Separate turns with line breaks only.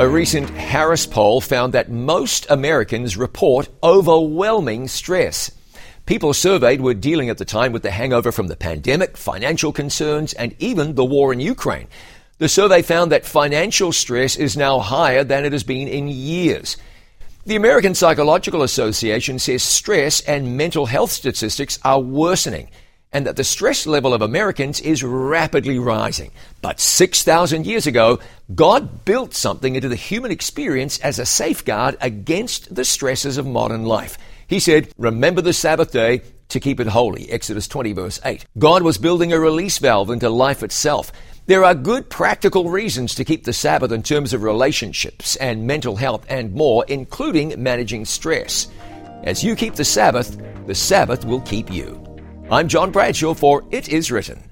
A recent Harris poll found that most Americans report overwhelming stress. People surveyed were dealing at the time with the hangover from the pandemic, financial concerns, and even the war in Ukraine. The survey found that financial stress is now higher than it has been in years. The American Psychological Association says stress and mental health statistics are worsening and that the stress level of Americans is rapidly rising. But 6,000 years ago, God built something into the human experience as a safeguard against the stresses of modern life. He said, Remember the Sabbath day to keep it holy. Exodus 20, verse 8. God was building a release valve into life itself. There are good practical reasons to keep the Sabbath in terms of relationships and mental health and more, including managing stress. As you keep the Sabbath, the Sabbath will keep you. I'm John Bradshaw for It Is Written.